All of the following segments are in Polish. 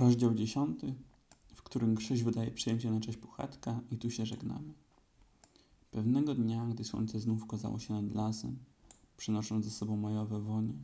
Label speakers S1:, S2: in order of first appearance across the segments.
S1: Rozdział dziesiąty, w którym Krzyś wydaje przyjęcie na cześć Puchatka i tu się żegnamy. Pewnego dnia, gdy słońce znów kozało się nad lasem, przynosząc ze sobą majowe wonie,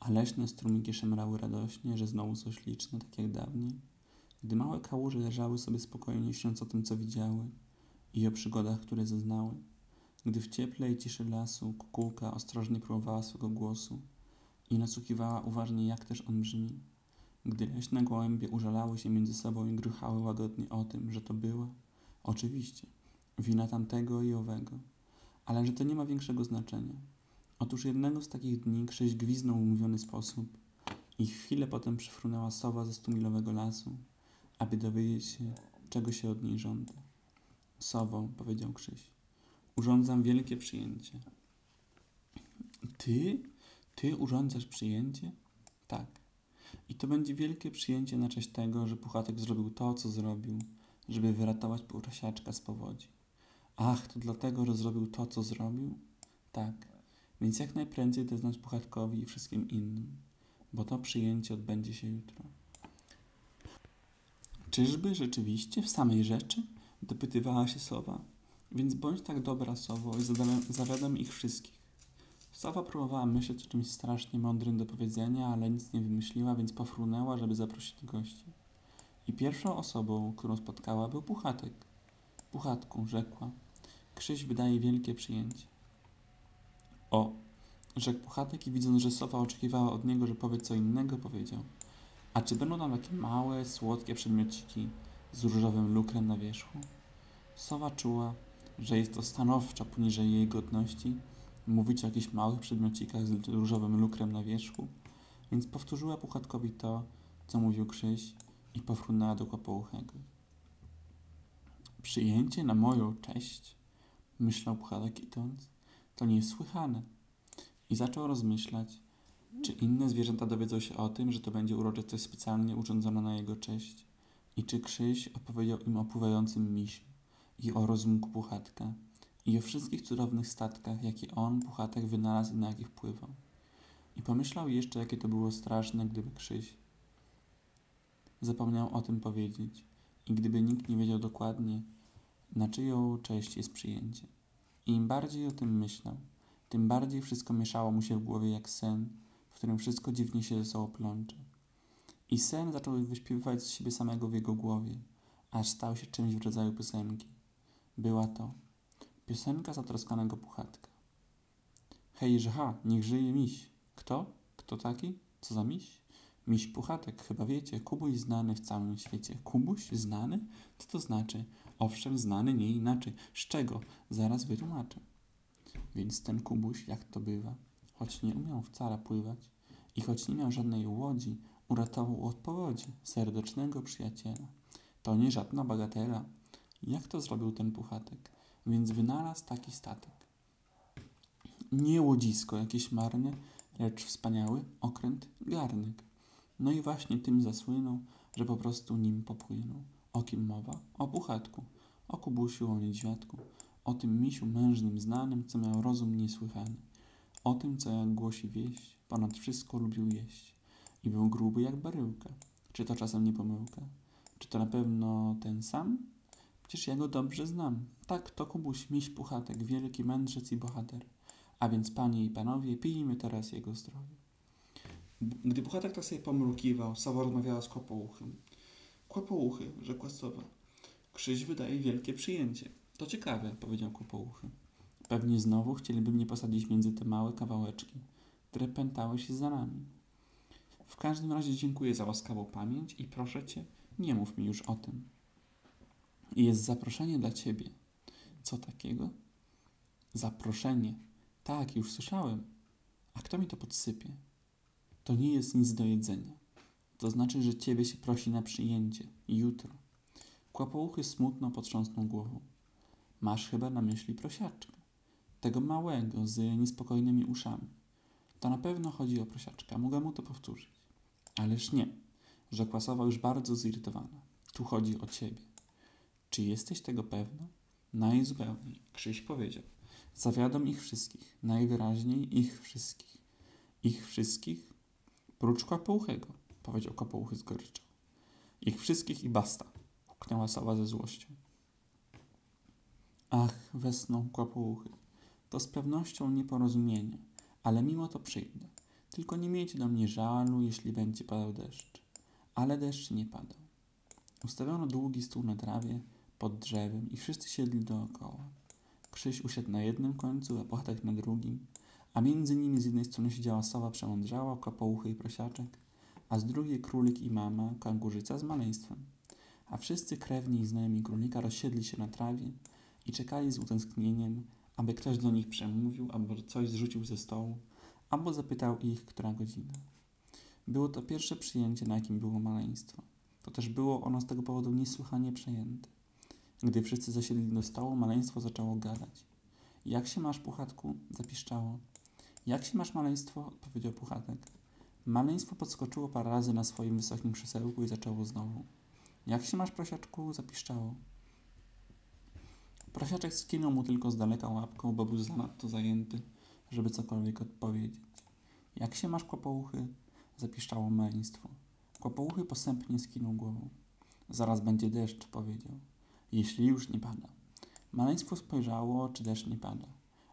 S1: a leśne strumiki szemrały radośnie, że znowu coś liczne, tak jak dawniej, gdy małe kałuże leżały sobie spokojnie, śniąc o tym, co widziały i o przygodach, które zeznały, gdy w cieple i ciszy lasu kukułka ostrożnie próbowała swego głosu i nasłuchiwała uważnie, jak też on brzmi, gdy leśne gołębie użalały się między sobą i gruchały łagodnie o tym, że to była, oczywiście, wina tamtego i owego, ale że to nie ma większego znaczenia. Otóż jednego z takich dni Krzyś gwiznął w umówiony sposób i chwilę potem przyfrunęła sowa ze stumilowego lasu, aby dowiedzieć się, czego się od niej żąda. Sowo, powiedział Krzyś, urządzam wielkie przyjęcie. Ty? Ty urządzasz przyjęcie? Tak. I to będzie wielkie przyjęcie na cześć tego, że Puchatek zrobił to, co zrobił, żeby wyratować prosiaczka z powodzi. Ach, to dlatego, że zrobił to, co zrobił? Tak. Więc jak najprędzej dać znać Puchatkowi i wszystkim innym, bo to przyjęcie odbędzie się jutro. Czyżby rzeczywiście w samej rzeczy? Dopytywała się sowa. Więc bądź tak dobra, sowo, i zawiadam ich wszystkich. Sowa próbowała myśleć o czymś strasznie mądrym do powiedzenia, ale nic nie wymyśliła, więc pofrunęła, żeby zaprosić gości. I pierwszą osobą, którą spotkała, był Puchatek. Puchatku, rzekła. Krzyś wydaje wielkie przyjęcie. O, rzekł Puchatek i widząc, że sowa oczekiwała od niego, że powie co innego, powiedział. A czy będą tam takie małe, słodkie przedmiociki z różowym lukrem na wierzchu? Sowa czuła, że jest to stanowczo poniżej jej godności mówić o jakichś małych przedmiocikach z różowym lukrem na wierzchu, więc powtórzyła Puchatkowi to, co mówił Krzyś i pofrunęła do Kłopouchego. Przyjęcie na moją cześć, myślał Puchatek idąc, to niesłychane. I zaczął rozmyślać, czy inne zwierzęta dowiedzą się o tym, że to będzie uroczystość specjalnie urządzona na jego cześć? I czy Krzyś opowiedział im o pływającym misiu i o rozumku Puchatka i o wszystkich cudownych statkach, jakie on, Puchatek, wynalazł i na jakich pływał? I pomyślał jeszcze, jakie to było straszne, gdyby Krzyś zapomniał o tym powiedzieć i gdyby nikt nie wiedział dokładnie, na czyją cześć jest przyjęcie. I im bardziej o tym myślał, tym bardziej wszystko mieszało mu się w głowie jak sen, w którym wszystko dziwnie się ze sobą plącze. I sen zaczął wyśpiewywać z siebie samego w jego głowie, aż stał się czymś w rodzaju piosenki. Była to piosenka zatroskanego puchatka. Hej, że ha, niech żyje miś. Kto? Kto taki? Co za miś? Miś Puchatek, chyba wiecie, Kubuś znany w całym świecie. Kubuś znany? Co to znaczy? Owszem, znany nie inaczej. Z czego? Zaraz wytłumaczę. Więc ten Kubuś, jak to bywa, choć nie umiał wcale pływać i choć nie miał żadnej łodzi, uratował od powodzi serdecznego przyjaciela. To nie żadna bagatela. Jak to zrobił ten Puchatek? Więc wynalazł taki statek. Nie łodzisko jakieś marne, lecz wspaniały okręt garnek. No i właśnie tym zasłynął, że po prostu nim popłynął. O kim mowa? O Puchatku, o Kubusiu, o Niedźwiadku, o tym misiu mężnym znanym, co miał rozum niesłychany, o tym, co jak głosi wieść, ponad wszystko lubił jeść i był gruby jak baryłka. Czy to czasem nie pomyłka? Czy to na pewno ten sam? Przecież ja go dobrze znam. Tak, to Kubuś, miś Puchatek, wielki mędrzec i bohater. A więc panie i panowie, pijmy teraz jego zdrowie. Gdy Puchatek tak sobie pomrukiwał, Sowa rozmawiała z Kłopouchym. Kłopouchy, rzekła Sowa. Krzyś wydaje wielkie przyjęcie. To ciekawe, powiedział Kłopouchy. Pewnie znowu chcieliby mnie posadzić między te małe kawałeczki, które pętały się za nami. W każdym razie dziękuję za łaskawą pamięć i proszę cię, nie mów mi już o tym. Jest zaproszenie dla ciebie. Co takiego? Zaproszenie. Tak, już słyszałem. A kto mi to podsypie? To nie jest nic do jedzenia. To znaczy, że ciebie się prosi na przyjęcie. Jutro. Kłopouchy smutno potrząsnął głową. Masz chyba na myśli prosiaczka. Tego małego, z niespokojnymi uszami. To na pewno chodzi o prosiaczka. Mogę mu to powtórzyć. Ależ nie, rzekła sowa już bardzo zirytowana. Tu chodzi o ciebie. Czy jesteś tego pewna? Najzupełniej, Krzyś powiedział. Zawiadom ich wszystkich, najwyraźniej ich wszystkich. Ich wszystkich? Prócz Kopouchego, powiedział Kopouchy z goryczą. Ich wszystkich i basta, huknęła sowa ze złością. Ach, wesną kłopouchy. To z pewnością nieporozumienie, ale mimo to przyjdę. Tylko nie miejcie do mnie żalu, jeśli będzie padał deszcz. Ale deszcz nie padał. Ustawiono długi stół na trawie, pod drzewem i wszyscy siedli dookoła. Krzyś usiadł na jednym końcu, a Płatek na drugim, a między nimi z jednej strony siedziała sowa przemądrzała, kopouchy i prosiaczek, a z drugiej królik i mama, kangurzyca z maleństwem. A wszyscy krewni i znajomi królika rozsiedli się na trawie i czekali z utęsknieniem, aby ktoś do nich przemówił, albo coś zrzucił ze stołu, albo zapytał ich, która godzina. Było to pierwsze przyjęcie, na jakim było maleństwo. To też było ono z tego powodu niesłychanie przejęte. Gdy wszyscy zasiedli do stołu, maleństwo zaczęło gadać. Jak się masz, Puchatku? zapiszczało. Jak się masz, maleństwo? odpowiedział Puchatek. Maleństwo podskoczyło parę razy na swoim wysokim krzesełku i zaczęło znowu. Jak się masz, prosiaczku? zapiszczało. Prosiaczek skinął mu tylko z daleka łapką, bo był zanadto zajęty, żeby cokolwiek odpowiedzieć. Jak się masz, kłopouchy? zapiszczało maleństwo. Kłopouchy posępnie skinął głową. Zaraz będzie deszcz, powiedział. Jeśli już nie pada. Maleństwo spojrzało, czy deszcz nie pada.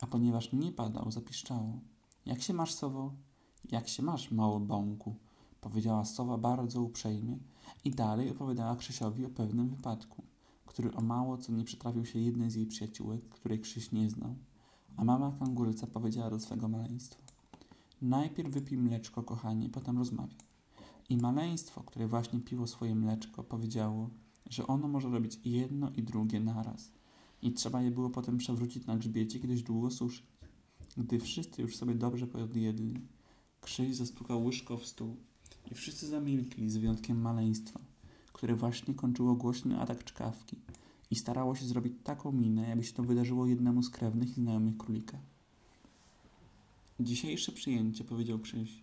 S1: A ponieważ nie padał, zapiszczało. Jak się masz, sowo? Jak się masz, mały bąku? Powiedziała sowa bardzo uprzejmie i dalej opowiadała Krzysiowi o pewnym wypadku, który o mało co nie przytrafił się jednej z jej przyjaciółek, której Krzyś nie znał. A mama kanguryca powiedziała do swego maleństwa. Najpierw wypij mleczko, kochanie, potem rozmawiaj. I maleństwo, które właśnie piło swoje mleczko, powiedziało, że ono może robić jedno i drugie naraz. I trzeba je było potem przewrócić na grzbiecie, kiedyś długo suszyć. Gdy wszyscy już sobie dobrze podjedli, Krzyś zastukał łyżką w stół i wszyscy zamilkli z wyjątkiem maleństwa, które właśnie kończyło głośny atak czkawki i starało się zrobić taką minę, jakby się to wydarzyło jednemu z krewnych i znajomych królika. Dzisiejsze przyjęcie, powiedział Krzyś,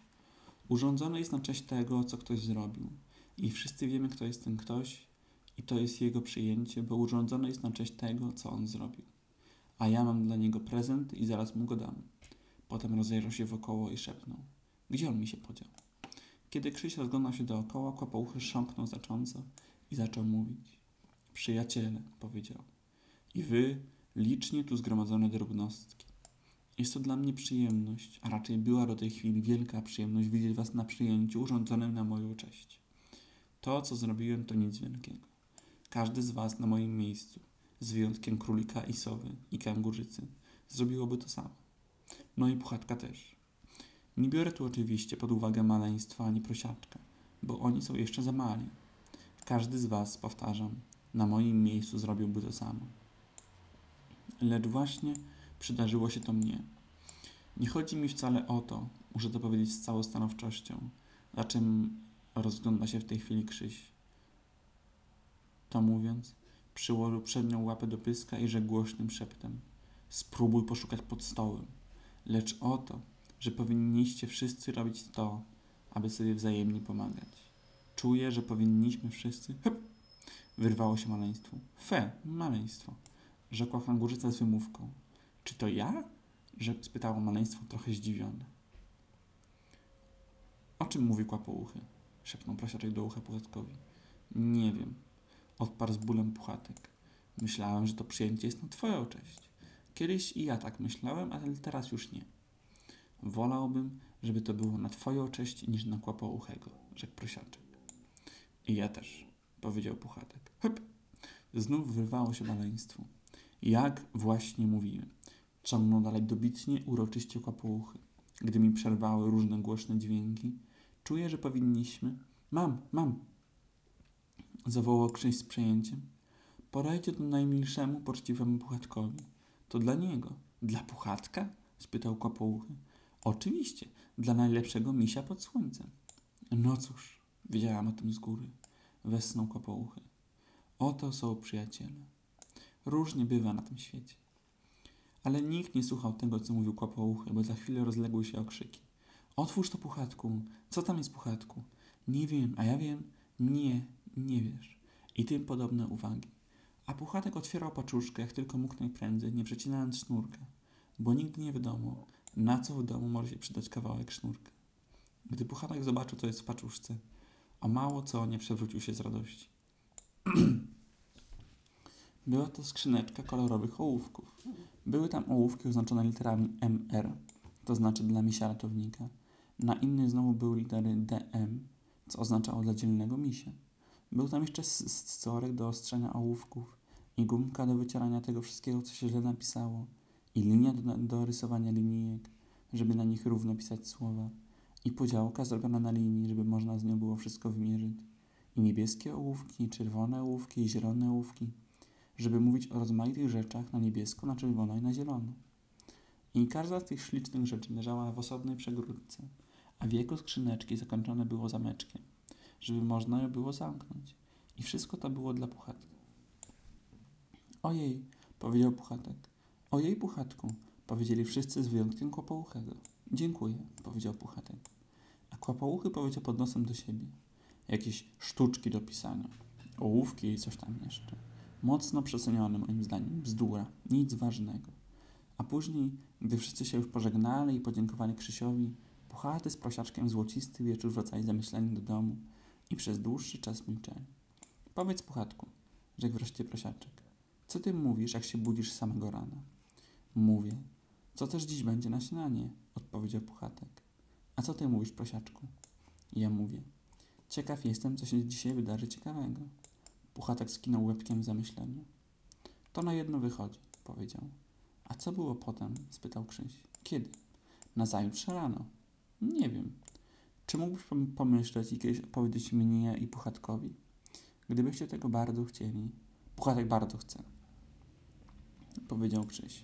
S1: urządzone jest na cześć tego, co ktoś zrobił. I wszyscy wiemy, kto jest ten ktoś i to jest jego przyjęcie, bo urządzone jest na cześć tego, co on zrobił. A ja mam dla niego prezent i zaraz mu go dam. Potem rozejrzał się wokoło i szepnął. Gdzie on mi się podział? Kiedy Krzyś rozglądał się dookoła, kłopouchy sząknął zacząco i zaczął mówić. Przyjaciele, powiedział. I wy, licznie tu zgromadzone drobnostki. Jest to dla mnie przyjemność, a raczej była do tej chwili wielka przyjemność widzieć was na przyjęciu urządzonym na moją cześć. To, co zrobiłem, to nic wielkiego. Każdy z was na moim miejscu, z wyjątkiem królika i sowy i kangurzycy, zrobiłoby to samo. No i puchatka też. Nie biorę tu oczywiście pod uwagę maleństwa ani prosiaczka, bo oni są jeszcze za mali. Każdy z was, powtarzam, na moim miejscu zrobiłby to samo. Lecz właśnie przydarzyło się to mnie. Nie chodzi mi wcale o to, muszę to powiedzieć z całą stanowczością, za czym rozgląda się w tej chwili Krzyś. To mówiąc, przyłożył przednią łapę do pyska i rzekł głośnym szeptem. Spróbuj poszukać pod stołem. Lecz o to, że powinniście wszyscy robić to, aby sobie wzajemnie pomagać. Czuję, że powinniśmy wszyscy... Hyp! Wyrwało się maleństwu. Fe, maleństwo, rzekła kangurzyca z wymówką. Czy to ja? Że spytało maleństwo trochę zdziwione. O czym mówi kłapouchy? szepnął prosiaczek do ucha Puchatkowi. Nie wiem, odparł z bólem Puchatek. Myślałem, że to przyjęcie jest na twoją cześć. Kiedyś i ja tak myślałem, ale teraz już nie. Wolałbym, żeby to było na twoją cześć niż na kłapouchego, rzekł prosiaczek. I ja też, powiedział Puchatek. Hyp! Znów wyrwało się maleństwu. Jak właśnie mówiłem. Ciągnął dalej dobitnie, uroczyście kłapouchy. Gdy mi przerwały różne głośne dźwięki, czuję, że powinniśmy... Mam, mam! Zawołał Krzyś z przejęciem. Podajcie to najmilszemu, poczciwemu Puchatkowi. To dla niego. Dla Puchatka? spytał kłapouchy. Oczywiście, dla najlepszego misia pod słońcem. No cóż, wiedziałam o tym z góry. Wesnął kłapouchy. Oto są przyjaciele. Różnie bywa na tym świecie. Ale nikt nie słuchał tego, co mówił kłopouchy, bo za chwilę rozległy się okrzyki. Otwórz to, Puchatku. Co tam jest, Puchatku? Nie wiem, a ja wiem. Nie, nie wiesz. I tym podobne uwagi. A Puchatek otwierał paczuszkę, jak tylko mógł najprędzej, nie przecinając sznurka, bo nigdy nie wiadomo, na co w domu może się przydać kawałek sznurka. Gdy Puchatek zobaczył, co jest w paczuszce, o mało co nie przewrócił się z radości. Była to skrzyneczka kolorowych ołówków. Były tam ołówki oznaczone literami MR, to znaczy dla misia ratownika. Na innych znowu były litery DM, co oznaczało dla dzielnego misia. Był tam jeszcze scorek do ostrzenia ołówków i gumka do wycierania tego wszystkiego, co się źle napisało i linia do, do rysowania linijek, żeby na nich równo pisać słowa i podziałka zrobiona na linii, żeby można z nią było wszystko wymierzyć i niebieskie ołówki, i czerwone ołówki, i zielone ołówki, żeby mówić o rozmaitych rzeczach na niebiesko, na czerwono i na zielono. I każda z tych ślicznych rzeczy leżała w osobnej przegródce, a wieko skrzyneczki zakończone było zameczkiem, żeby można ją było zamknąć. I wszystko to było dla Puchatka. Ojej, powiedział Puchatek. Ojej, Puchatku, powiedzieli wszyscy z wyjątkiem Kłopouchego. Dziękuję, powiedział Puchatek. A Kłopouchy powiedział pod nosem do siebie. Jakieś sztuczki do pisania, ołówki i coś tam jeszcze. Mocno przecenione moim zdaniem, bzdura, nic ważnego. A później, gdy wszyscy się już pożegnali i podziękowali Krzysiowi, Puchaty z prosiaczkiem złocisty wieczór wracali zamyśleni do domu i przez dłuższy czas milczeli. Powiedz, Puchatku, rzekł wreszcie prosiaczek, co ty mówisz, jak się budzisz samego rana? Mówię. Co też dziś będzie na śniadanie? Odpowiedział Puchatek. A co ty mówisz, prosiaczku? Ja mówię. Ciekaw jestem, co się dzisiaj wydarzy ciekawego. Puchatek skinął łebkiem w zamyśleniu. To na jedno wychodzi, powiedział. A co było potem? spytał Krzyś. Kiedy? Nazajutrz rano. Nie wiem. Czy mógłbyś pom- pomyśleć i kiedyś opowiedzieć mnie i Puchatkowi? Gdybyście tego bardzo chcieli. Puchatek bardzo chce. Powiedział Krzyś.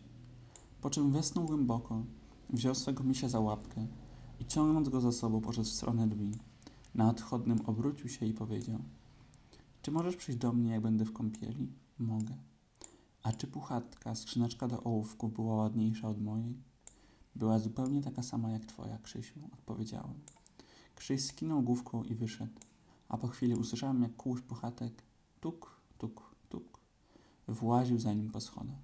S1: Po czym wesnął głęboko, wziął swego misia za łapkę i ciągnąc go za sobą poszedł w stronę drzwi. Na odchodnym obrócił się i powiedział Czy możesz przyjść do mnie, jak będę w kąpieli? Mogę. A czy puchatka, skrzyneczka do ołówków była ładniejsza od mojej? Była zupełnie taka sama jak twoja, Krzysiu, odpowiedziałem. Krzyś skinął główką i wyszedł, a po chwili usłyszałem, jak kłuś puchatek tuk, tuk, tuk właził za nim po schodach.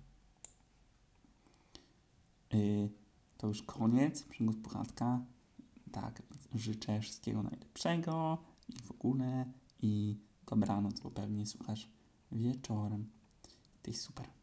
S1: Yy, to już koniec przygód puchatka. Tak, życzę wszystkiego najlepszego i w ogóle i dobranoc, bo pewnie słuchasz wieczorem. Ty super.